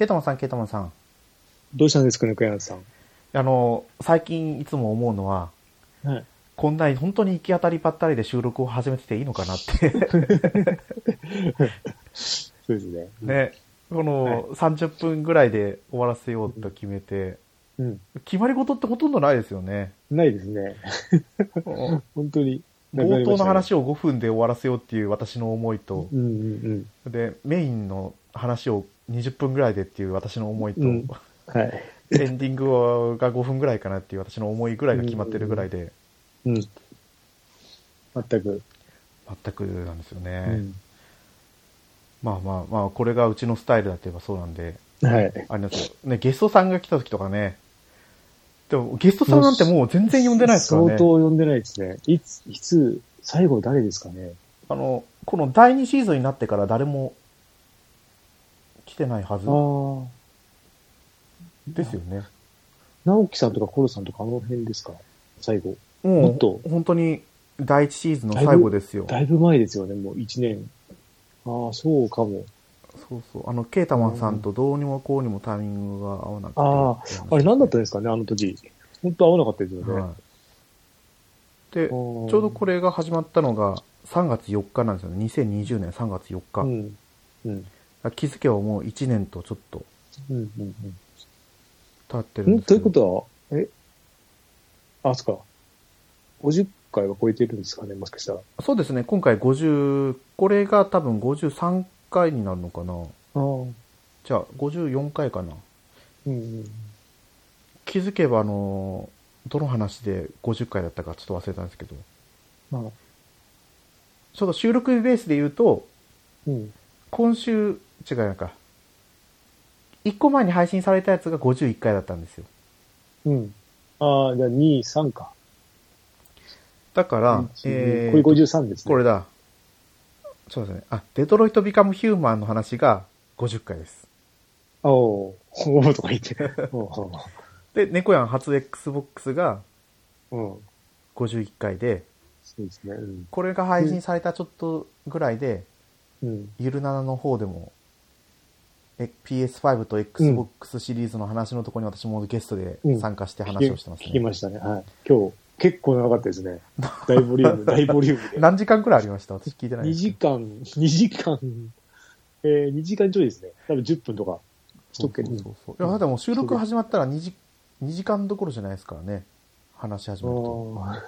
ケイタマンさん、ケイタマンさん。どうしたんですかね、小柳さん。あの、最近いつも思うのは、はい。こんなに本当に行き当たりばったりで収録を始めてていいのかなって。そうですね。ね。こはいの30分ぐらいで終わらせようと決めて、うん。決まり事ってほとんどないですよね。ないですね。本当に。冒頭の話を。を5分で終わらせようっていう私の思いと、うんうんで、メインの話を20分ぐらいでっていう私の思いと、うん。うん。はい。エンディングが5分ぐらいかなっていう私の思いぐらいが決まってるぐらいで、うん。全く。全くなんですようね。ん。まあまあまあ、これがうちのスタイルだといえばそうなんで、はい。あれなんですよ。ね、ゲストさんが来た時とかね、でもゲストさんなんてもう全然呼んでないですからね。相当呼んでないですね。いつ、いつ、最後誰ですかね。あの、この第2シーズンになってから誰も来てないはずああ。ですよね。直樹さんとかコロさんとかあの辺ですか？最後。もっと、本当に第1シーズンの最後ですよ。だいぶ前ですよね、もう1年。ああ、そうかも。そうそう。あの、ケータマンさんとどうにもこうにもタイミングが合わなくて。ああれ何だったんですかね、あの時。本当合わなかったですよね。はい。で、ちょうどこれが始まったのが3月4日なんですよね。2020年3月4日。うん。うん。気づけばもう1年とちょっとうん。うん。経ってうん。んるんです。ということは、え？あ、そっか。50回は超えてるんですかね、もしかしたら。そうですね。今回50、これが多分53回になるのかな。ああ。じゃあ54回かな。うんうん。気づけばあの、どの話で50回だったかちょっと忘れたんですけど、まあ、ちょっと収録ベースで言うと、うん。今週、違うなんか、1個前に配信されたやつが51回だったんですよ。うん。ああ、じゃあ2、3か。だから、うんえこれー、53ですね。これだ。そうですね。あ、デトロイト・ビカム・ヒューマンの話が50回です。おおおおとか言って。で、猫やん初 Xbox がうん。51回で、そうですね。うん。これが配信されたちょっとぐらいで、うん。ゆるななの方でも、え PS5 と Xbox シリーズの話のところに私もゲストで参加して話をしてます聞きね。ましたね。はい。今日、結構長かったですね。大ボリューム、大ボリュームで。何時間くらいありました？私聞いてない2です。時間、2時間、えー、2時間ちょいですね。多分10分とか、しとっけそうそうそう。いや、でも収録始まったら2時、2時間どころじゃないですからね。話し始めると。あ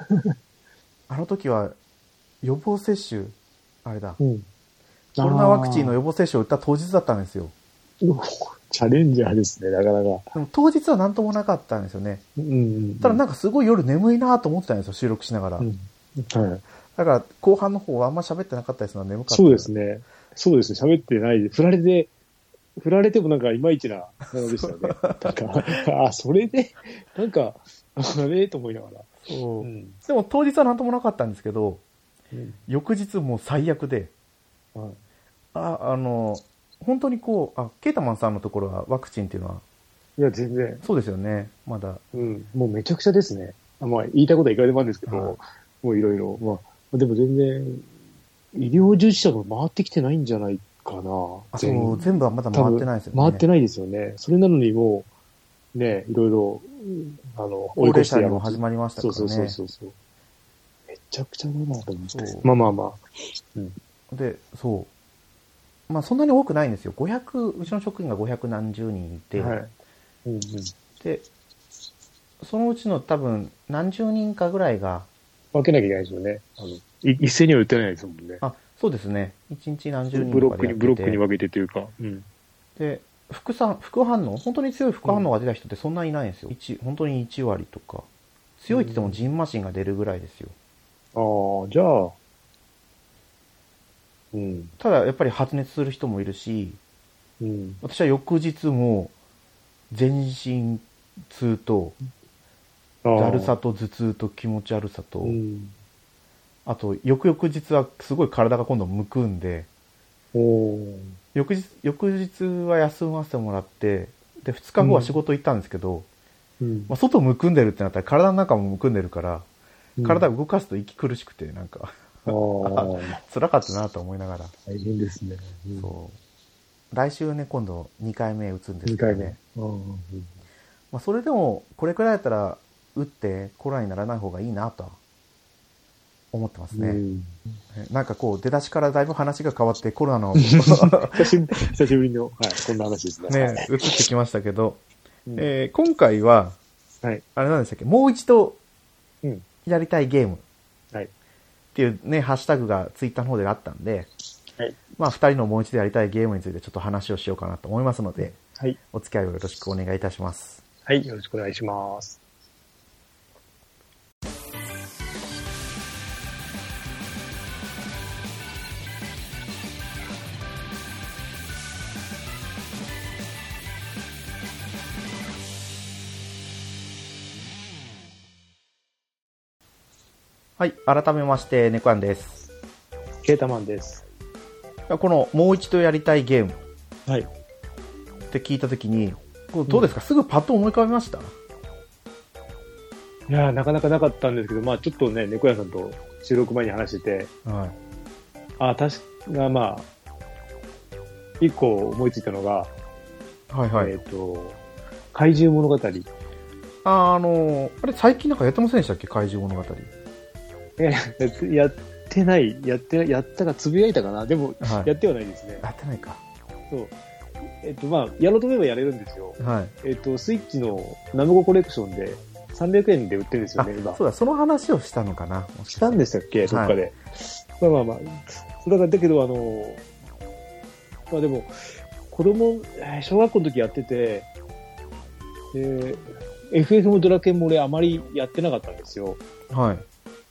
あの時は、予防接種、あれだー。うん。コロナワクチンの予防接種を打った当日だったんですよ。チャレンジャーですね、なかなか。当日は何ともなかったんですよね。うんうん。ただなんかすごい夜眠いなと思ってたんですよ、収録しながら。うん。はい。だから後半の方はあんま喋ってなかったですの眠かった。そうですね。そうですね。喋ってないで。振られて、振られてもなんかいまいちなものでしたよね。なんか、あ、それで、なんか、あれ？と思いながら。そううん。でも当日は何ともなかったんですけど、うん。翌日もう最悪で、はいあ、あの、本当にこう、あ、ケータマンさんのところはワクチンっていうのは、いや、全然。そうですよね、まだ。うん。もうめちゃくちゃですね。あまあ、言いたいことはいくらでもあるんですけど、はいもういろいろ。まあ、でも全然、医療従事者が回ってきてないんじゃないかな。あ、全そう、全部はまだ回ってないですよね。回ってないですよね。それなのにもう、ね、いろいろ、うんあの、高齢者にやろうとも始まりましたからね。そうそうそうそう。めちゃくちゃだなと思って。まあまあまあ。で、そう。まあそんなに多くないんですよ。500、うちの職員が500何十人いて、はい。うんうん。で、そのうちの多分何十人かぐらいが、分けなきゃいけないですよね。あの、い一斉には打てないですもんね。あ、そうですね。1日何十人ブロックに、ブロックに分けてというか。うん。で、副反、副反応、本当に強い副反応が出た人ってそんなにいないんですよ。一本当に1割とか。強いって言ってもジンマシンが出るぐらいですよ。ああ、じゃあ、うん。ただやっぱり発熱する人もいるし、うん。私は翌日も全身痛と、だるさと頭痛と気持ち悪さと、うん。あと翌々日はすごい体が今度むくんで、翌日、翌日は休ませてもらって、で、2日後は仕事行ったんですけど、うんまあ、外むくんでるってなったら体の中もむくんでるから、うん体動かすと息苦しくて、なんか、辛かったなと思いながら。大変ですね。うんそ来週ね、今度2回目打つんです2けどね。回目。うんうんまあ、それでも、これくらいだったら、打ってコロナにならない方がいいなとは思ってますね。うんなんかこう、出だしからだいぶ話が変わって、コロナの 久しぶり久しぶりの、はい、こんな話ですね。ね、移ってきましたけど、うんえー今回は、はい。あれなんでしたっけ、もう一度うん。やりたいゲームっはい。ていうね、ハッシュタグがツイッターの方であったんで、はい。まあ、二人のもう一度やりたいゲームについてちょっと話をしようかなと思いますので、はい。お付き合いをよろしくお願いいたします。はい。よろしくお願いします。はい、改めまして、ネコアンです。ケータマンです。この、もう一度やりたいゲームはい。って聞いたときに、どうですか、すぐパッと思い浮かびました？いやーなかなかなかったんですけど、まあちょっとね、猫屋さんと収録前に話してて、はい。あ、確か、まあ、一個思いついたのが、はいはい。えっ、と、怪獣物語。あ、あのーあれ最近なんかやってませんでしたっけ？怪獣物語。えやってやってない、やって、やったか、つぶやいたかな？でも、はい。やってはないですね。やってないか。そう。えっ、と、まあ、やろうと思えばやれるんですよ。はい。えっ、と、スイッチのナムココレクションで300円で売ってるんですよあね、今。そうだ、その話をしたのかな？もししたんでしたっけ？どっかで。まあまあまあ。そうだから、だけど、あの、まあでも、子供、えー小学校の時やってて、で、FF もドラケンも俺あまりやってなかったんですよ。はい。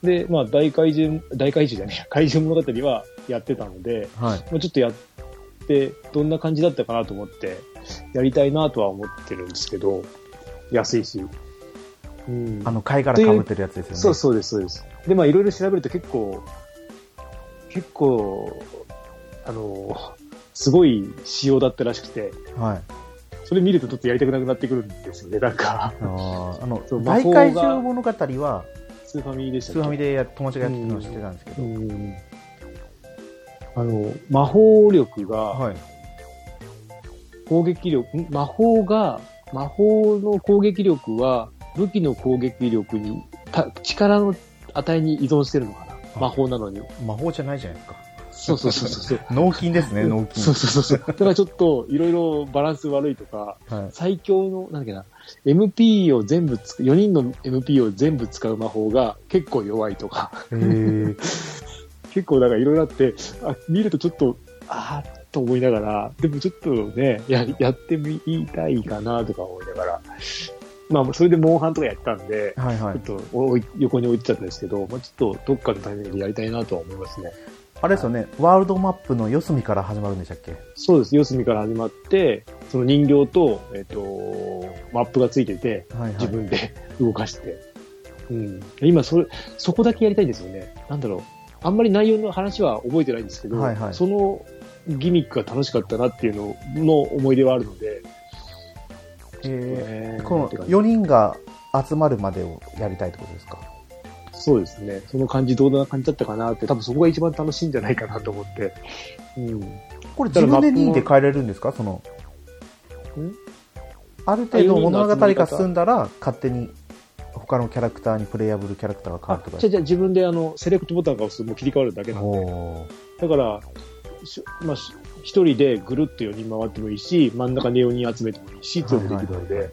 で、まあ大怪獣、大怪獣じゃねえや、怪獣物語はやってたので、はい。まあ、ちょっとやって、どんな感じだったかなと思って、やりたいなとは思ってるんですけど、安いし。うん。あの、貝殻かぶってるやつですよね。そうそうです、そうです。で、まあいろいろ調べると結構、結構、あの、すごい仕様だったらしくて、はい。それ見るとちょっとやりたくなくなってくるんですよね、なんか。あの大怪獣物語は、スーファミでしたスーファミで。友達がやってるのを知ってたんですけど。うん。あの、魔法力が、はい。攻撃力、ん魔法が、魔法の攻撃力は武器の攻撃力に、た力の値に依存してるのかな？魔法なのに。魔法じゃないじゃないですか。そうそうそうそう。脳筋ですね、脳筋。そうそうそうそう。だからちょっと、いろいろバランス悪いとか、はい。最強の、なんだっけな、MP を全部つく、4人の MP を全部使う魔法が結構弱いとか、結構だからいろいろあって、あ見るとちょっと、あーっと思いながら、でもちょっとね、ややってみたいかなとか思いながら、まあそれでモンハンとかやったんで、はいはい。ちょっとおい横に置いてたんですけど、まあ、ちょっとどっかのタイミングでやりたいなとは思いますね。あれですよね、ワールドマップの四隅から始まるんでしたっけ？そうです。四隅から始まって、その人形と、えっ、と、マップがついてて、はいはい。自分で 動かして。うん。今、それ、そこだけやりたいんですよね。なんだろう。あんまり内容の話は覚えてないんですけど、はいはいそのギミックが楽しかったなっていうのの思い出はあるので、えーえーこのって感じ4人が集まるまでをやりたいってことですか？そうですね。その感じどんな感じだったかなって、多分そこが一番楽しいんじゃないかなと思って。うん。これ自分で任意で変えれるんですか？その、ん？ある程度物語が進んだら、勝手に他のキャラクターにプレイヤブルキャラクターが変わあるとか。じゃあじゃあ自分であの、セレクトボタンが押すともう切り替わるだけなんで。だから、しまあ、し一人でぐるっと4人回ってもいいし、真ん中に4人集めてもいいし、全部できるので、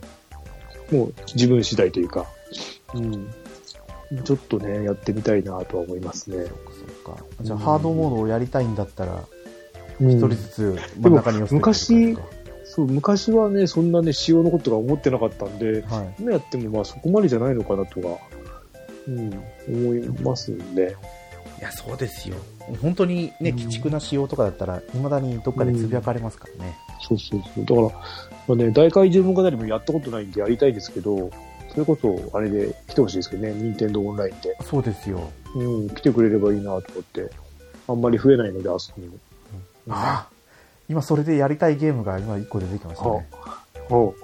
もう自分次第というか、うん。ちょっとね、やってみたいなとは思いますね。そうか。じゃあ、ハードモードをやりたいんだったら、うん一人ずつ真ん中に寄せていくってことですかそう、昔はね、そんなね、仕様のことが思ってなかったんで、はい。今やってもまあそこまでじゃないのかなとか、うん、思いますんで。いや、そうですよ。本当にね、うん鬼畜な仕様とかだったら、未だにどっかでつぶやかれますからね。そうそうそう。だから、まあね、大怪獣物語もやったことないんでやりたいんですけど、それこそ、あれで来てほしいですけどね、任天堂オンラインで。そうですよ。うん、来てくれればいいなと思って。あんまり増えないので、あそこにも。ああ今それでやりたいゲームが今1個出てきましたね。おう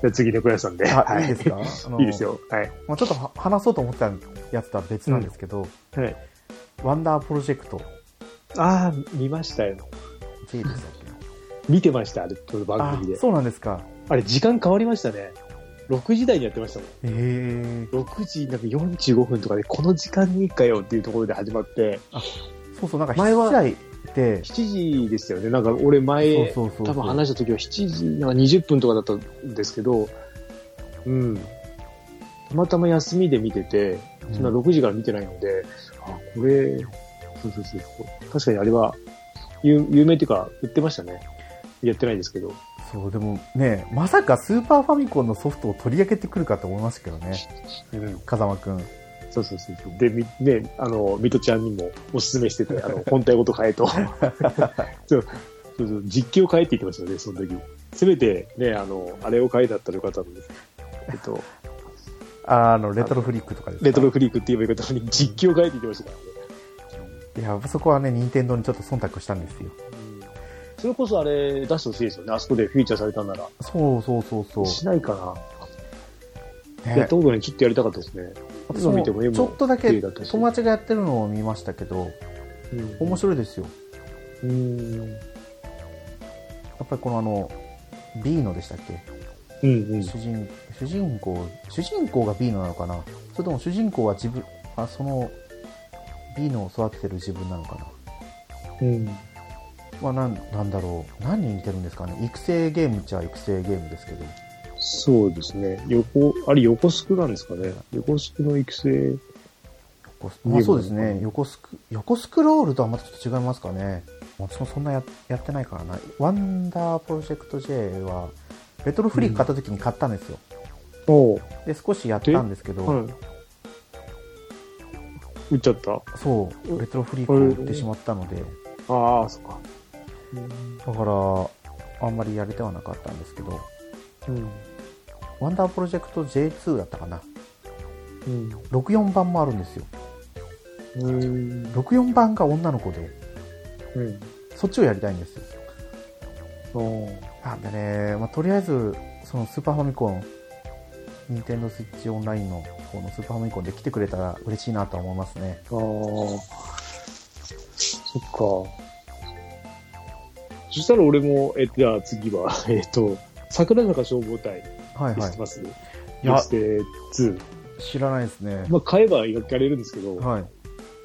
じゃあ次、猫屋さんで。あ、はいいですか？いいです。よ。はい。まあ、ちょっとは話そうと思ってたやつとは別なんですけど、はい。ワンダープロジェクトああ、見ましたよ。J でしたっ 見てました、あれ、番あ組で。そうなんですか。あれ、時間変わりましたね。6時台にやってましたもん。へえ。6時なんか45分とかで、この時間にかよっていうところで始まって、そうそう、なんか前は7時台で、7時でしたよね。なんか俺前、多分話した時は7時、なんか20分とかだったんですけど、うん。たまたま休みで見てて、そんなうん6時から見てないので、あ、これ、そうそうそう。確かにあれは、有有名っていうか、売ってましたね。やってないですけど。そう、でもね、まさかスーパーファミコンのソフトを取り上げてくるかと思いましたけどね、うん。風間くん。そうそうそう。で、み、ね、あの、ミトちゃんにもおすすめしてて、あの、本体ごと変えと。そう、そうそう、実機を変えって言ってましたよね、その時。せめて、ね、あの、あれを変えだったらよかったので、えっと、あの、レトロフリックとかですか？レトロフリークって言えばよかったのに、実機を変えって言ってましたからね。いや、そこはね、任天堂にちょっと忖度したんですよ。うんそれこそあれ出してほしいですよね。あそこでフィーチャーされたんなら。そうそうそうそう。しないかな。ねやったことにちょっとやりたかったですね。見ても絵ももちょっとだけ友達がやってるのを見ましたけど、うん面白いですよ。うん。やっぱりこのあの、B のでしたっけ？うんうん。主人、主人公、主人公が B のなのかな？それとも主人公は自分、あ、その、B のを育ててる自分なのかな？うん。まあなん、なんだろう。何に似てるんですかね育成ゲームっちゃ育成ゲームですけど。そうですね。横、あれ横スクなんですかね。横スクの育成。こまあそうですね。横スク、横スクロールとはまたちょっと違いますかね。私もそんなややってないからな。ワンダープロジェクト J は、レトロフリーク買った時に買ったんですよ。おうで、少しやったんですけど、はい。打っちゃった？そう、レトロフリークを売ってしまったので、ああ、そっか。だから、あんまりやれてはなかったんですけど、うん。ワンダープロジェクト J2 だったかな。うん。64番もあるんですよ。うん。64番が女の子で、うん。そっちをやりたいんですよ。なんでね、まあ、とりあえず、そのスーパーファミコン、ニンテンドースイッチオンラインの方のスーパーファミコンで来てくれたら嬉しいなとは思いますね。ああ。そっか。そしたら俺も、え、じゃあ次は、えっと、桜坂消防隊はいはい知って。ます、いやプレステ2。知らないですね。まあ、買えばやれるんですけど、はい。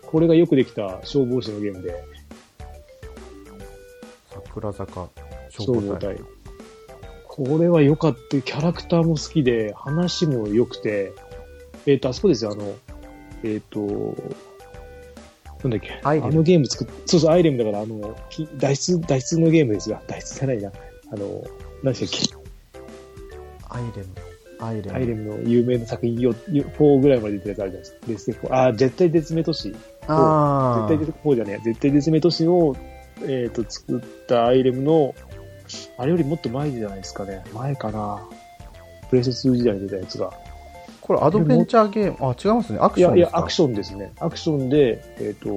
これがよくできた消防士のゲームで、桜坂消消防防隊。隊。これは良かった。キャラクターも好きで、話も良くて、えっ、と、あそこですよ、あの、えっ、と、なんだっけ、あのゲーム作っ、そうそう、アイレムだから、あの、き脱出、脱出のゲームですが、脱出じゃないな。あの、何でしたっアイレム。アイレけ、ム。アイレムの有名な作品よ、4ぐらいまで出てるやつあるじゃないですか。レステ4。あー、絶対絶命都市。あ絶対絶4じゃねえ。絶対絶命都市を、えっ、と、作ったアイレムの、あれよりもっと前じゃないですかね。前かな。プレステ2時代に出たやつが。これアドベンチャーゲーム、あ、違いますね。アクいや、いや、ションですか？アクションですね。アクションで、えっ、と、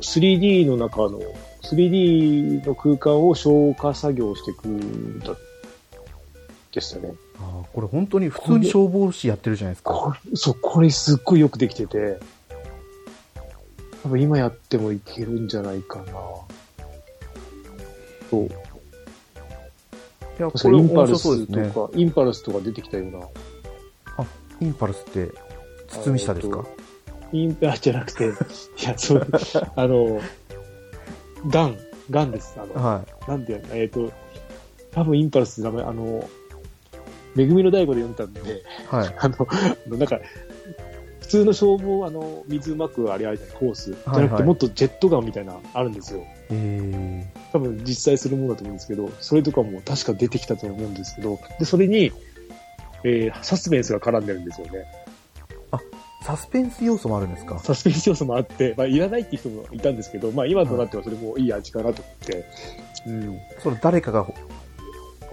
3D の中の、3D の空間を消化作業していくんだ、でしたね。あーこれ本当に普通に消防士やってるじゃないですか。これ、そう、これすっごいよくできてて、多分今やってもいけるんじゃないかな。そう。いや、確これ面白かインパルスそうですね。とか、インパルスとか出てきたような。インパルスって、堤下ですか？インパルスじゃなくて、いや、そう、あの、ガン、ガンです。あの、はい。なんていうの、えっ、と、多分インパルスって名前、あの、めぐみの大悟で読んだんで、はい。あの、なんか、普通の消防、あの、水うまくあれあれコース、じゃなくて、はいはいもっとジェットガンみたいな、あるんですよ。え多分実際するものだと思うんですけど、それとかも確か出てきたと思うんですけど、で、それに、えーサスペンスが絡んでるんですよね。ー、サスペンス要素もあるんですか？サスペンス要素もあって、まあ、いらないっていう人もいたんですけど、まあ、今となってはそれもいい味かなと思って、うん。それ誰かがほ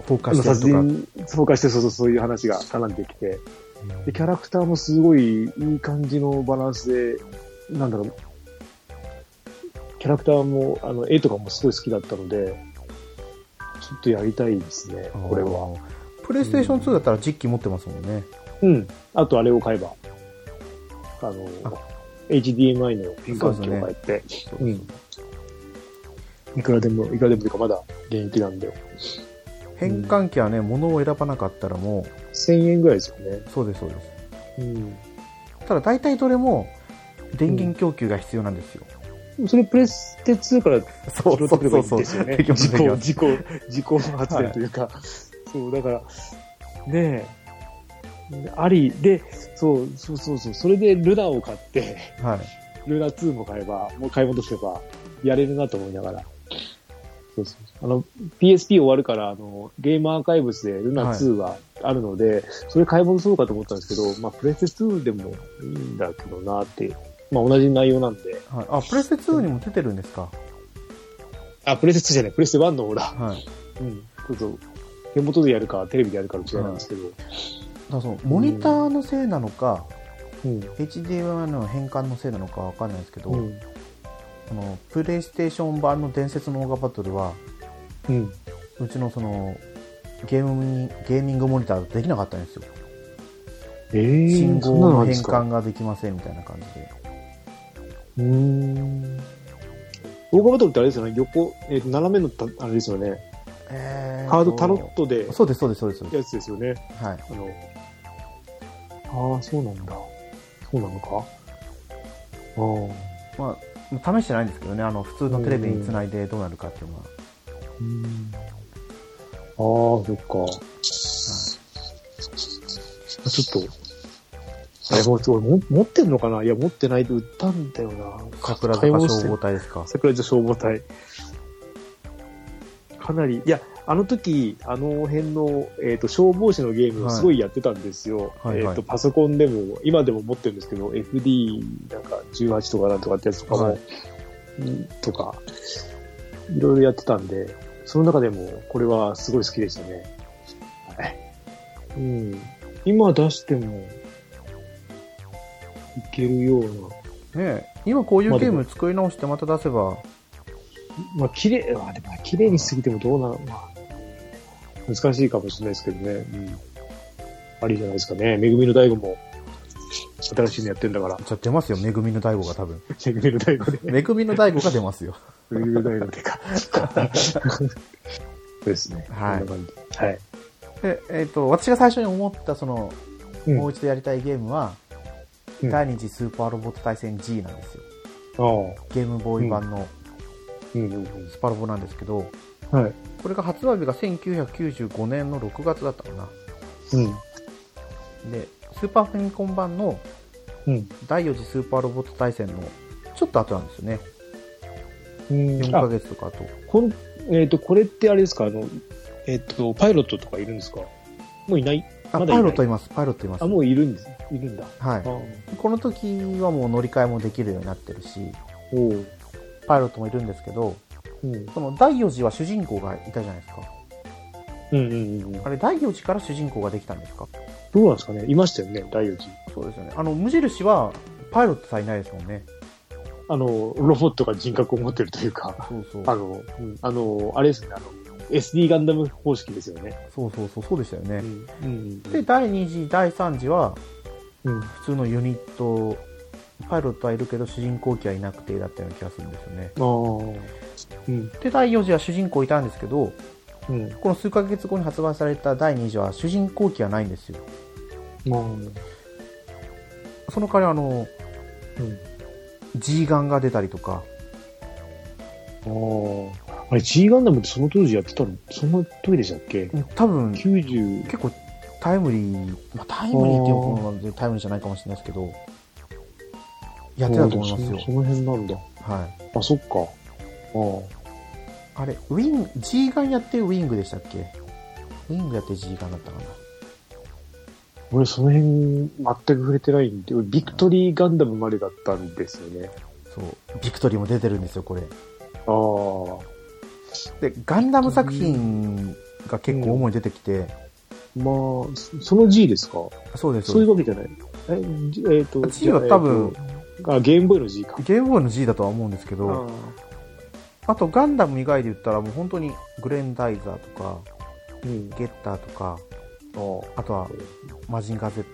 放火してる殺とか。人、そうかして、そうそう、そういう話が絡んできて、で、キャラクターもすごいいい感じのバランスで、なんだろう、キャラクターも、あの、絵とかもすごい好きだったので、ちょっとやりたいですね、これは。プレイステーション2だったら実機持ってますもんね。うん。あと、あれを買えば、あの、あ HDMI の変換器を変えて、うん。いくらでも、いくらでもというかまだ現役なんで。変換器はね、物を選ばなかったらも1000円ぐらいですよね。う、そうです、そうです。うん。ただ大体どれも電源供給が必要なんですよ。それプレステ2からそう拾ってくればいいんですよね。できます自己、できます自己、自己発電というか。そう、だから、ねえ、あり、で、そう、そうそうそう、それでルナを買って、はい。ルナ2も買えば、もう買い戻せば、やれるなと思いながら。そうそうあの、PSP 終わるから、あの、ゲームアーカイブスでルナ2はあるので、それ買い戻そうかと思ったんですけど、まあ、プレステ2でもいいんだけどなって、まあ、同じ内容なんで、はい。あ、プレステ2にも出てるんですか？あ、プレステ2じゃない、プレステ1のほら、はい。うん、ちょっと、手元でやるか、テレビでやるかの違いなんですけど、だそのモニターのせいなのか、うん。HDMI の変換のせいなのかわかんないですけど、うん。このプレイステーション版の伝説のオーガバトルは、うん。うちのその、ゲームに、ゲーミングモニターできなかったんですよ。えー、信号の変換ができませんみたいな感じで。うーん。オーガバトルってあれですよね、横、えー斜めのた、あれですよね、えカードタロットでそうです、そうです、そうです。やつですよね。すはい。あの、ああ、そうなんだ。そうなのか？ああ。まあ、試してないんですけどね、あの、普通のテレビにつないでどうなるかっていうのは。うん。ああ、そっか。ちょっと、あれ、もう、俺も持ってんのかな？いや、持ってないで売ったんだよな。桜坂消防隊ですか？桜井消防隊。かなり、いや、あの時、あの辺の、えっ、と、消防士のゲームをすごいやってたんですよ。はいはいえっ、と、パソコンでも、今でも持ってるんですけど、FD なんか18とかなんとかってやつとかも、はいうんとか、いろいろやってたんで、その中でも、これはすごい好きでしたね。はい。うん。今出しても、いけるような、ねえ今こういうゲーム作り直してまた出せば、まあ、綺麗、まあ、でも、綺麗にしすぎてもどうなの、まあ、難しいかもしれないですけどね。うん。ありじゃないですかね。めぐみの大悟も、新しいのやってんだから。じゃあ出ますよ、めぐみの大悟が多分。めぐみの大悟で。めぐみの大悟が出ますよ。めぐみの大悟でか。そ うですね。はい。はい。で、えっ、と、私が最初に思った、その、うんもう一度やりたいゲームは、うん第二次スーパーロボット対戦 G なんですよ。ゲームボーイ版のうんうんスパロボなんですけど、うん。はい。これが発売日が1995年の6月だったかな。うん。で、スーパーファミコン版のうん。第4次スーパーロボット対戦のちょっと後なんですよね。うん。4ヶあ、月とか後。こん、えっ、と、これってあれですか？あの、えっ、と、パイロットとかいるんですか？もういない？あ、いない？パイロットいます、パイロットいます。あ、もういるんです。いるんだ。はい。この時はもう乗り換えもできるようになってるし。パイロットもいるんですけど、うん。その第4次は主人公がいたじゃないですか。うんうんうんうん。あれ、第4次から主人公ができたんですか？どうなんですかね？いましたよね、第4次。そうですよね。あの、無印は、パイロットさえいないですもんね。あの、ロボットが人格を持ってるというか、そうそう。あの、うんあの、あれですね、あの、SD ガンダム方式ですよね。そうそうそう、そうでしたよね。ん。うん。で、第2次、第3次は、うん。普通のユニット、パイロットはいるけど主人公機はいなくてだったような気がするんですよね。うん。で、第4次は主人公いたんですけど、うん。この数ヶ月後に発売された第2次は主人公機はないんですよ。まあ、その代わりあの、うん。G ガンが出たりとか、ああ。あれ、G ガンダムってその当時やってたの？その時でしたっけ？多分 ?90、結構タイムリー、まあ、タイムリーっていうものはタイムリーじゃないかもしれないですけど、やってたと思いますよそ。その辺なんだ。はい。あ、そっか。ああ。あれ、ウィン、G ガンやってウィングでしたっけ？ウィングやって G ガンだったかな。俺、その辺、全く触れてないんで、俺ビクトリーガンダムまでだったんですよね。そう。ビクトリーも出てるんですよ、これ。ああ。で、ガンダム作品が結構主に出てきて、まあ、そその G ですか？そうです、そういうでわけじゃない。え、じえっ、と、G は多分えーとあ、ゲームボーイの G か。す。ゲームボーイの G だとは思うんですけど、あとガンダム以外で言ったらもう本当にグレンダイザーとか、うん。ゲッターとか、あとはマジンガー Z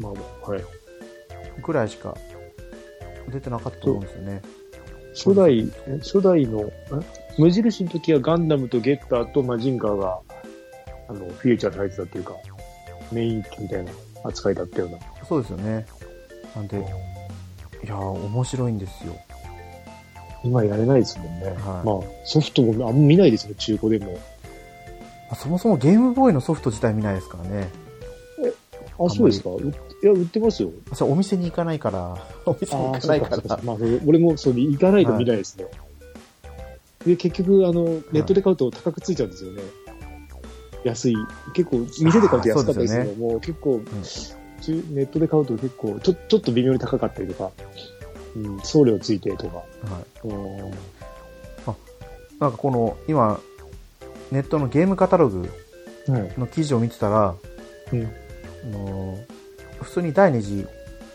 まあまあ、はい。ぐらいしか出てなかったと思うんですよね。初代、え初代の、え？無印の時はガンダムとゲッターとマジンガーが、あの、フィーチャーされてたっていうか、メイン機みたいな扱いだったような。そうですよね。なんで、いやー、面白いんですよ。今やれないですもんね。はいまあ、ソフトもあんま見ないですよ、中古でも。あそもそもゲームボーイのソフト自体見ないですからね。あ、そうですか？ういや、売ってますよ。それお店に行かないから、お店に行かないから。そうそうまあ、俺もそう行かないと見ないですね。で、結局、あの、ネットで買うと高くついちゃうんですよね。安い。結構、店で買うと安かったですけど、あーそうもう結構、中ネットで買うと結構、ちょ、ちょっと微妙に高かったりとか、うん、送料ついてとか。はい。うんなんかこの、今、ネットのゲームカタログはい。の記事を見てたら、うん。あのー普通に第二次、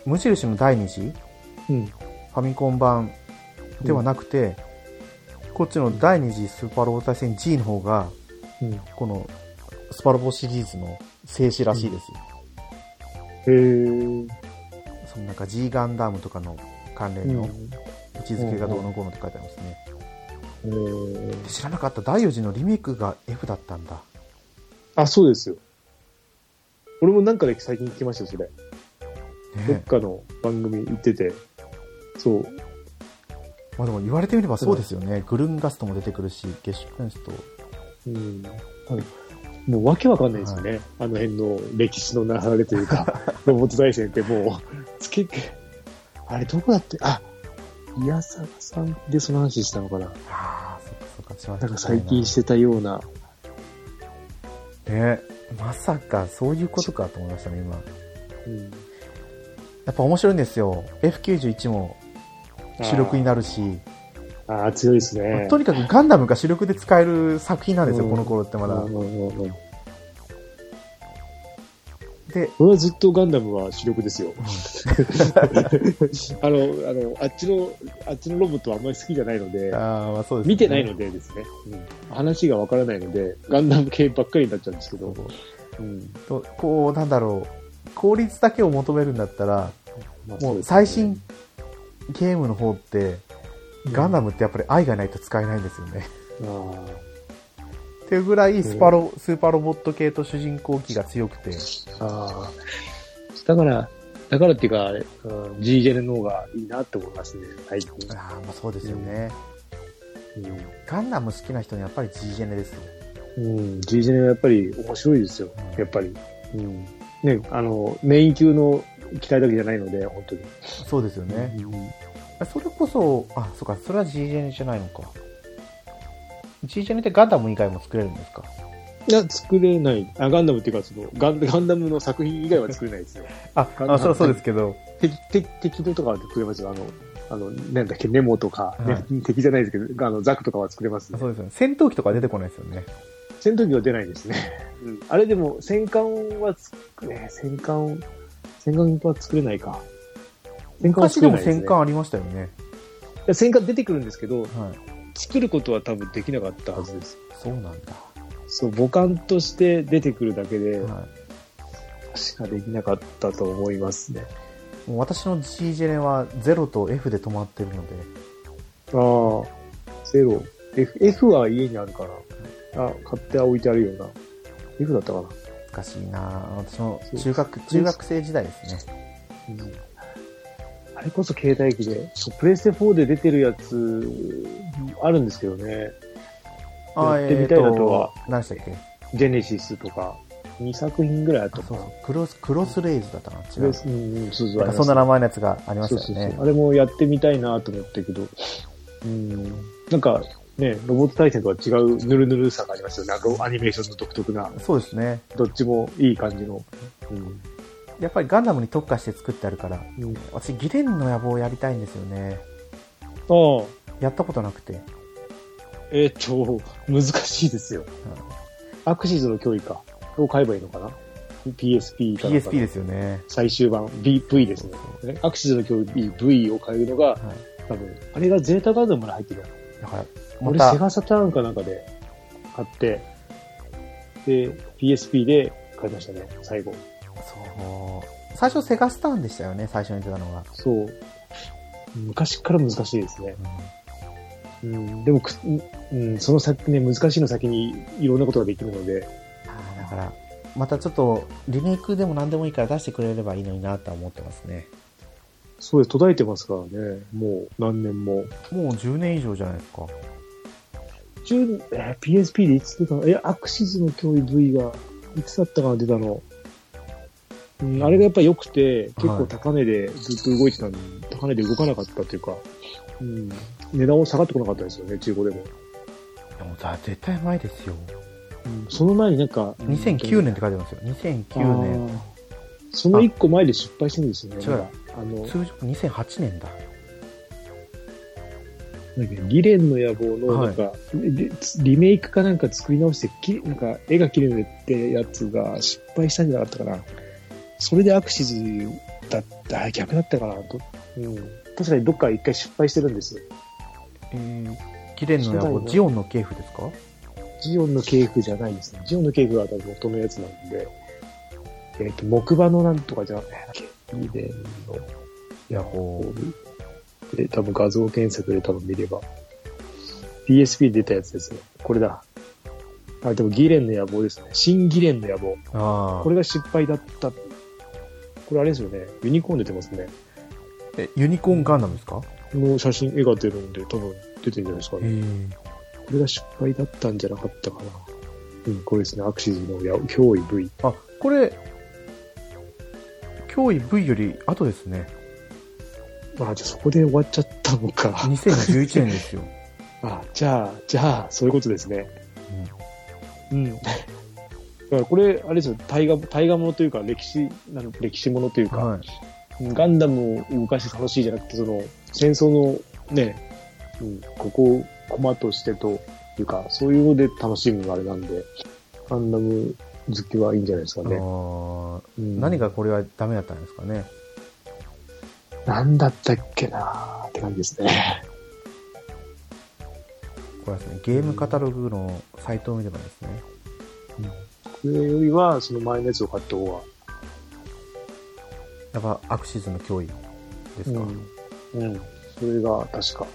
無印の第二次フうん。ァミコン版ではなくて、こっちの第二次スーパーロボ対戦 G の方が、うん。このスパロボシリーズの静止らしいですよ。へー。そのなんか G ガンダムとかの関連の位置づけがどうのこうのって書いてありますね。えー、知らなかった第4次のリメイクが F だったんだ。あ、そうですよ。俺もなんかで最近聞きましたよ、それ。どっねかの番組行ってて。そう。まあでも言われてみればそうですよね。グルンガストも出てくるし、ゲッシュクンスト。うん。あのもうわけわかんないですよね。あの辺の歴史の流れというか、ロボット大戦ってもう、つけて、あれどこだって、あ、宮坂さんでその話したのかな。ああ、そっかそっか、なんか最近してたような。ねまさかそういうことかと思いましたね、今。うん。やっぱ面白いんですよ。F91 も主力になるし、ああ、強いですね。とにかくガンダムが主力で使える作品なんですよ、うん。この頃ってまだ。う。んうんうんうん。で、俺はずっとガンダムは主力ですよ。あの、あの、あっちの、あっちのロボットはあんまり好きじゃないので、ああ、まあそうです、見てないのでですね、うん。話がわからないので、ガンダム系ばっかりになっちゃうんですけど、うん。とこう、なんだろう、効率だけを求めるんだったら、まあもうそですね。最新ゲームの方って、ガンダムってやっぱり愛がないと使えないんですよね。あっていうぐらいスパロ、スーパーロボット系と主人公機が強くて、あああだから、だからっていうか、うん、G ジェネの方がいいなって思いますね、最近。ああ、まあそうですよね。うガンダム好きな人にはやっぱり G ジェネですよ。ん。うん、G ジェネはやっぱり面白いですよ、うんやっぱり。うん。ね、あの、メイン級の機体だけじゃないので、本当に。そうですよね。うんそれこそ、あ、そうか、それは G ジェネじゃないのか。G ジェネってガンダム以外も作れるんですか？いや、作れない。あ、ガンダムっていうか、その、ガンガンダムの作品以外は作れないですよ。あ、あそれはそうですけど、敵、敵、敵のとかは作れますよ。あの、あの、なんだっけ、ネモとか、ねは敵じゃないですけど、あの、ザクとかは作れます、ね。そうですよね。戦闘機とか出てこないですよね。戦闘機は出ないですね。うん。あれでも、戦艦は作れ、戦艦、戦艦は作れないか。昔でも。戦艦ありましたよね。戦艦出てくるんですけど、はい。作ることは多分できなかったはずです。そうなんだ。そう、母艦として出てくるだけで、は確かできなかったと思いますね。い。もう私の G ジェネは0と F で止まってるので、ああ、ゼロ。F、F は家にあるかな。あ、買って置いてあるような。F だったかな。難しいなぁ私のそう中学、中学生時代ですね。うんあれこそ携帯機で、そうプレステ4で出てるやつ、あるんですけどね。あ、やってみたいなとはえーと何でしたっけ？ジェネシスとか、2作品ぐらいあったあ、そうそう。クロス、クロスレイズだったな。違ううんうん、そうそう。そんな名前のやつがありましそうそうそう。たよねあ。れもやってみたいなと思ったけど、うん。なんか、ね、ロボット対戦とは違うヌルヌルさがありますよね。ロアニメーションの独特な、そうですね。どっちもいい感じの。うん。やっぱりガンダムに特化して作ってあるから、うん、私、ギレンの野望をやりたいんですよね。ああ、やったことなくて。えっ、と、難しいですよ。アクシズの脅威か。を買えばいいのかな ?PSP かな PSP ですよね。最終版、B、V ですね。ねアクシズの脅威 V を買えるのが、はい。多分、あれがゼータガンダムまで入ってるだから、ま俺、たセ、ガサターンかなんかで買って、で、PSP で買いましたね、最後。そう。最初セガスターンでしたよね、最初に出たのが。そう。昔から難しいですね。うん、でもく、うん、その先ね、難しいの先にいろんなことができるので、あーだから、またちょっと、リメイクでも何でもいいから出してくれればいいのになとは思ってますね。そうです、途絶えてますからね、もう何年も。もう10年以上じゃないですか。10えー PSP でいつ出たの？え、アクシズの脅威 V が、いつだったかな、出たの？うん、あれがやっぱ良くて、結構高値でずっと動いてたんで、高値で動かなかったっていうか、うん、値段を下がってこなかったですよね、中古でも。いやもうだ絶対前ですよ。うん、その前になんか、2009年って書いてますよ。2009年。その一個前で失敗してるんですよね。あの、通常2008年だ。ギレンの野望の、はないんか、リリメイクかなんか作り直して、きなんか、絵が綺麗にってやつが失敗したんじゃなかったかな。それでアクシズだった、あ逆だったかなと。うん。確かにどっか一回失敗してるんですよ。えー、ギレンの野望、ジオンの系譜ですか？ジオンの系譜じゃないですね。ジオンの系譜は多分元のやつなんで、えっ、と、木馬のなんとかじゃないギレンの野望で、多分画像検索で多分見れば。PSP で出たやつですね。これだ。あ、でもギレンの野望ですね。新ギレンの野望。ああこれが失敗だった。これあれですよね。ユニコーン出てますね。え、ユニコーンガンダムですか？この写真、絵が出るんで、多分出てるんじゃないですかへね。え。これが失敗だったんじゃなかったかな。うん、これですね。アクシズのや脅威 V。あ、これ、脅威 V より後ですね。あ、じゃあそこで終わっちゃったのか。2011年ですよ。あ、じゃあ、じゃあ、そういうことですね。うん。だからこれ、あれですよ、大河、大河ものというか、歴史、なん歴史ものというか、はい。ガンダムを動かして楽しいじゃなくて、その、戦争のね、うん、ここをコマとしてというか、そういうので楽しむのがあれなんで、ガンダム好きはいいんじゃないですかあね。ーうん何がこれはダメだったんですかね？なんだったっけなーって感じですね。これはですね、ゲームカタログのサイトを見ればですね、これよりは、その前のやつを買った方が、やっぱアクシズの脅威ですか？うん。うん。それが確か。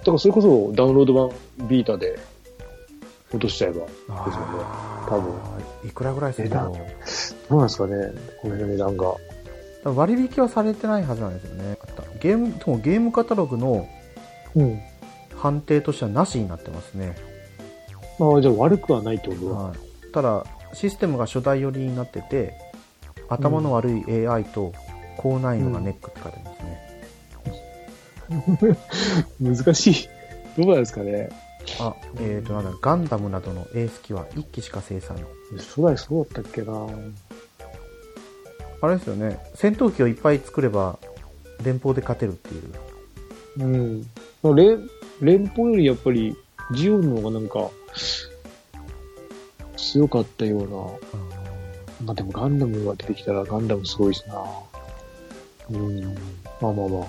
だからそれこそダウンロード版ビータで落としちゃえば。あー多分いくらぐらいするんだろう。どうなんですかね？この辺の値段が。割引はされてないはずなんですよね。ゲーム、でもゲームカタログのうん。判定としてはなしになってますね。まあじゃあ悪くはないってことだ。はい。ただ、システムが初代寄りになってて、頭の悪い AI と高難易度がネックって書いてありますね。難しい。どうなんですかねあ、えっ、と、なんだ、ガンダムなどのエース機は1機しか生産。初代そうだったっけなあれですよね、戦闘機をいっぱい作れば、連邦で勝てるっていう。うん。まあ連、連邦よりやっぱり、ジオンの方がなんか、強かったような。まあでもガンダムが出てきたらガンダムすごいしな。うん。まあまあまあ。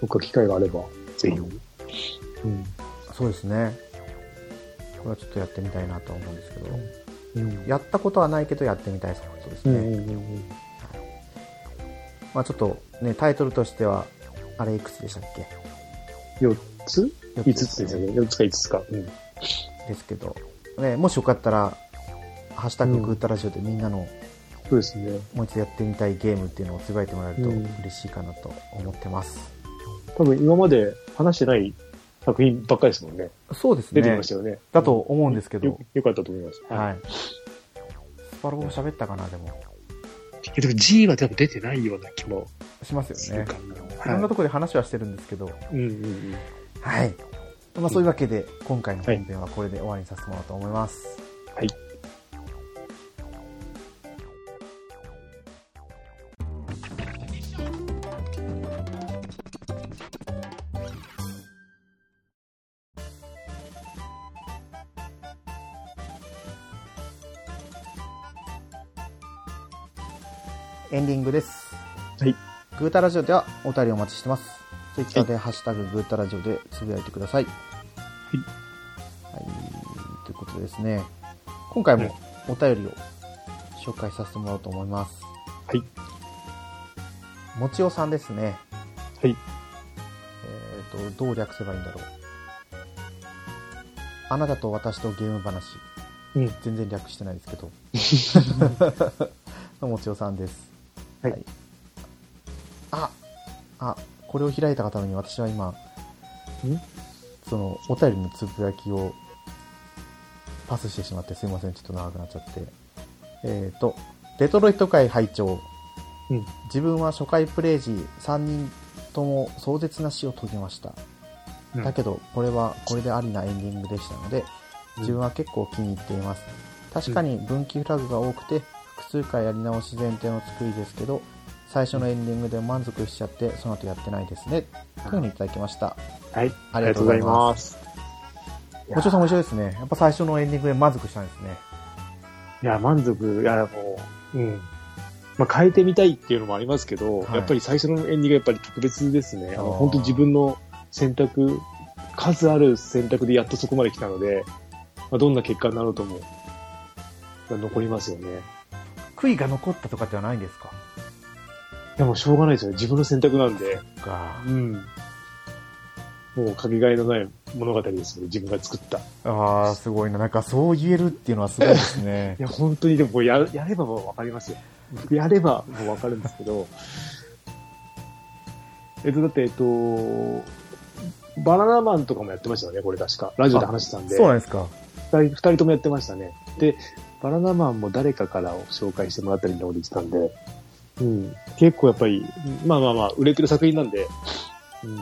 どっか機会があれば、ぜひ。うん。そうですね。これはちょっとやってみたいなと思うんですけど、うん。やったことはないけどやってみたいソフトですね。うんうんうんまあちょっとね、タイトルとしては、あれいくつでしたっけ？4つ？四 ?5 つですよね。4つか5つか。うん。ですけど、ね、もしよかったら、ハッシュタググータラジオでみんなのそうですね。もう一度やってみたいゲームっていうのをつぶやいてもらえるとうん嬉しいかなと思ってます。多分今まで話してない作品ばっかりですもんね。そうですね出てきまし。たよね。だと思うんですけどよ、よかったと思います。はい。スパロボ喋ったかな、でも。い。でも G は多分出てないような気もしますよね。いな。ろんなところで話はしてるんですけど、うんうんうん。はい。まあそういうわけで、今回の本編はこれで終わりにさせてもらおうと思います。はい。エンディングです。はい。グータラジオではお便りお待ちしてます。ツイッターでハッシュタググータラジオでつぶやいてください。はい。はい。ということでですね、今回もお便りを紹介させてもらおうと思います。はい。もちおさんですね。はい。えと、どう略せばいいんだろう。あなたと私とゲーム話。うん。全然略してないですけど。の もちおさんです。はいあ、あ、これを開いた方に私は今、ん？その、お便りのつぶやきをパスしてしまってすいません。ちょっと長くなっちゃって。えっ、と、デトロイト界拝聴うん。自分は初回プレイ時3人とも壮絶な死を遂げました。うんだけど、これはこれでありなエンディングでしたので、うん自分は結構気に入っています。確かに分岐フラグが多くて、複数回やり直し前提の作りですけど、最初のエンディングで満足しちゃって、その後やってないですね。というふうにいただきました。はい。ありがとうございますいやもちろさんも一緒ですね。やっぱ最初のエンディングで満足したんですね。いや、満足、いや、もう、うん。まあ、変えてみたいっていうのもありますけど、はいやっぱり最初のエンディングがやっぱり特別ですね。あの、本当自分の選択、数ある選択でやっとそこまで来たので、まあ、どんな結果になろうとも、まあ残りますよね。悔いが残ったとかではないんですか？でもしょうがないですよね。自分の選択なんで、かうん。もうかけがえのない物語ですよね。自分が作った。いああ、すごいな。なんかそう言えるっていうのはすごいですね。や、本当にでもこれや、やればもうわかりますよ。やればもうわかるんですけど、えっと、だって、えっと、バナナマンとかもやってましたよね、これ確か。ラジオで話してたんで。そうなんですか。二人二人ともやってましたね。で、バナナマンも誰かからを紹介してもらったりのこと言ってたんで、うん。結構やっぱり、まあまあまあ、売れてる作品なんで、うん。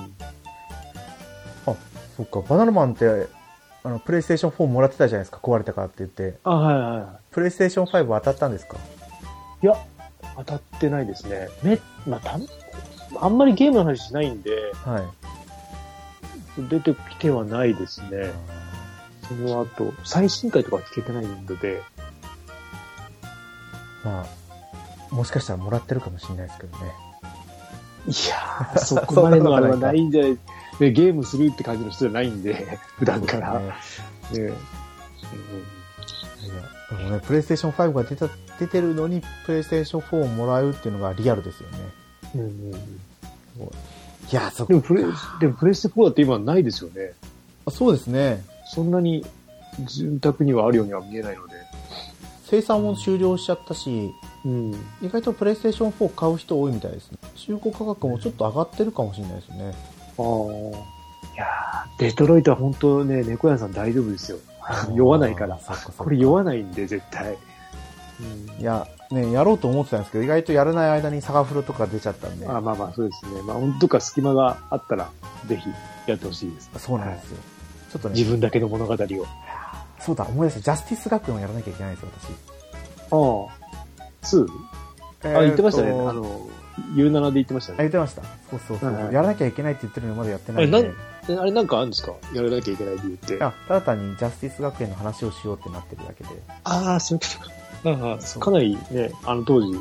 あ、そっか。バナナマンって、あの、プレイステーション4もらってたじゃないですか。壊れたからって言って。あ、はいはいはい。プレイステーション5当たったんですか？いや、当たってないですね。め、まあ、たんあんまりゲームの話しないんで、はい。出てきてはないですね。その後、最新回とかは聞けてないので、まあ、もしかしたらもらってるかもしれないですけどね。いやー、そこまでのあれはないんじゃないでゲームするって感じの人じゃないんで、普段から。ねねいやでもね、プレイステーション5が出た出てるのに、プレイステーション4をもらうっていうのがリアルですよね。うんうんいや、そでもプレ、でもプレステ4だって今ないですよね。そうですね。そんなに住宅にはあるようには見えないので。生産も終了しちゃったし、うん。意外とプレイステーション4買う人多いみたいですね。中古価格もちょっと上がってるかもしれないですよね。ああ。いやーデトロイトは本当ね、猫屋さん大丈夫ですよ。酔わないからこれ酔わないんで、絶対。うんいや、ね、やろうと思ってたんですけど、意外とやらない間にサガフロとか出ちゃったんで。あまあまあ、そうですね。まあ、本当か隙間があったら、ぜひやってほしいです。そうなんですよ。ちょっとね、自分だけの物語を。そうだ、思い出した。ジャスティス学園をやらなきゃいけないんですよ、ああ。2? 私。あ、言ってましたね。あの、U7 で言ってましたあ、ね。言ってました。そうそうそう。やらなきゃいけないって言ってるのにまだやってないんあれで。えあれなんかあるんですか？やらなきゃいけない理由って。いや、ただ単にジャスティス学園の話をしようってなってるだけで。ああ、そういうことか。ああそうかなりね、あの当時、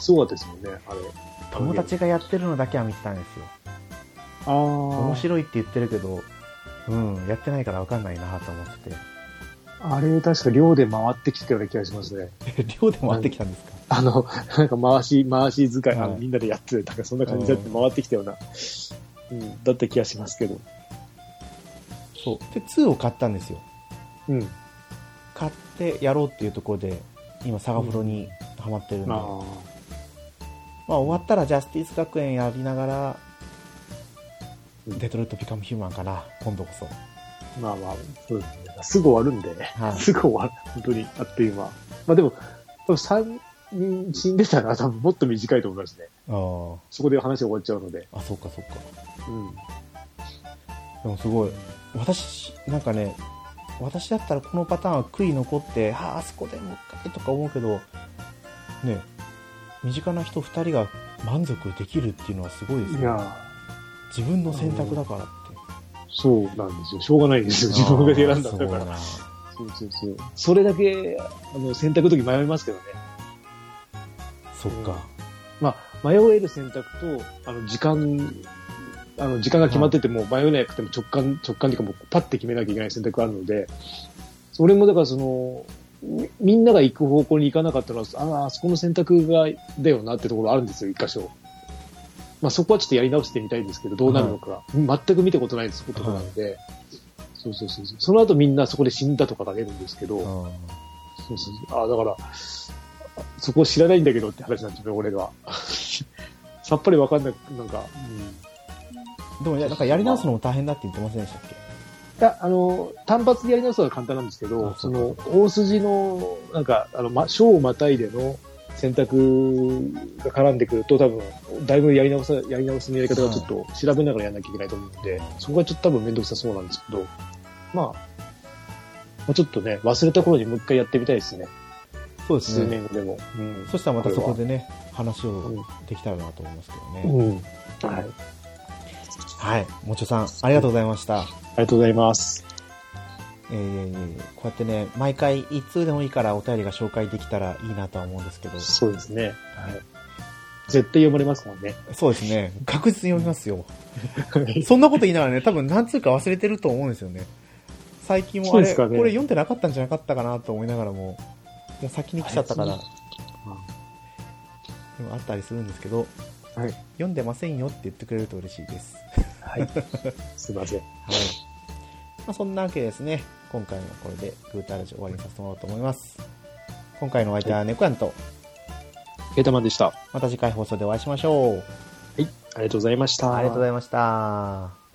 すごかったですもんね、あれ。友達がやってるのだけは見てたんですよ。ああ。面白いって言ってるけど、うん、やってないから分かんないなと思ってあれ、確か寮で回ってきてたような気がしますね。て。寮でも会ってきたんですか？あの、なんか回し、回し使い、あのはいみんなでやってる、なんかそんな感じだって回ってきたような、うん、だった気がしますけど。そう。で、2を買ったんですよ。うん。買ってやろうっていうところで、今、サガフロにハマってるんで、ままあ、あ、終わったらジャスティス学園やりながら、うんデトロイト・ピカム・ヒューマンかな、今度こそ。まあまあ、そうですね。すぐ終わるんで、はいすぐ終わる。本当に、あっという間。まあでも、多分3人死んでたら多分もっと短いと思いますね。あそこで話終わっちゃうので。あ、あ、そうかそうか。うん。でもすごい、私、なんかね、私だったらこのパターンは悔い残って、ああ、あそこでもう一回とか思うけど、ね、身近な人2人が満足できるっていうのはすごいですね。いや自分の選択だからって。そうなんですよ。しょうがないですよ。自分が選んだんだから。そうそうそう。それだけ、あの、選択の時迷いますけどね。そっか。まあ、迷える選択と、あの、時間、あの、時間が決まってても迷えなくても直感、直感っていうかもうパッて決めなきゃいけない選択があるので、それもだからその、みみんなが行く方向に行かなかったのは、ああ、あそこの選択が、だよなってところあるんですよ、一箇所。まあそこはちょっとやり直してみたいですけど、どうなるのか、全く見たことないことなので、そうそうそうそう。その後みんなそこで死んだとかが出るんですけど、あそうそうそう。あだから、そこ知らないんだけどって話なんですよ、俺が。さっぱりわかんなく、なんか、うん。ーでも、なんかやり直すのも大変だって言ってませんでしたっけ？いや、あの、単発でやり直すのは簡単なんですけどあ、その、大筋の、なんか、あの、ま、章をまたいでの選択が絡んでくると、多分、だいぶやり直さ、やり直すのやり方がちょっと調べながらやらなきゃいけないと思うんで、そこがちょっと多分めんどくさそうなんですけど、まあ、まあ、ちょっとね、忘れた頃にもう一回やってみたいですね。数そうですね。年後でも。うん。そしたらまたそこでね、話をうんできたらなと思いますけどね。うん。はい。はい。もちょさん、ありがとうございました。ありがとうございます。えー、こうやってね、毎回一通でもいいからお便りが紹介できたらいいなとは思うんですけど、そうですね。はい。絶対読まれますもんね。そうですね、確実に読みますよ。そんなこと言いながらね、多分何通か忘れてると思うんですよね。最近もあれ、ねこれ読んでなかったんじゃなかったかなと思いながらも、先に来ちゃったから、あいでもあったりするんですけど、はい。読んでませんよって言ってくれると嬉しいです。はい。すいません。はい。まあ、そんなわけでですね、今回はこれでグータラジオ終わりにさせてもらおうと思います。今回のお相手は猫やんと、ケータマンでした。また次回放送でお会いしましょう。ありがとうございました。ありがとうございました。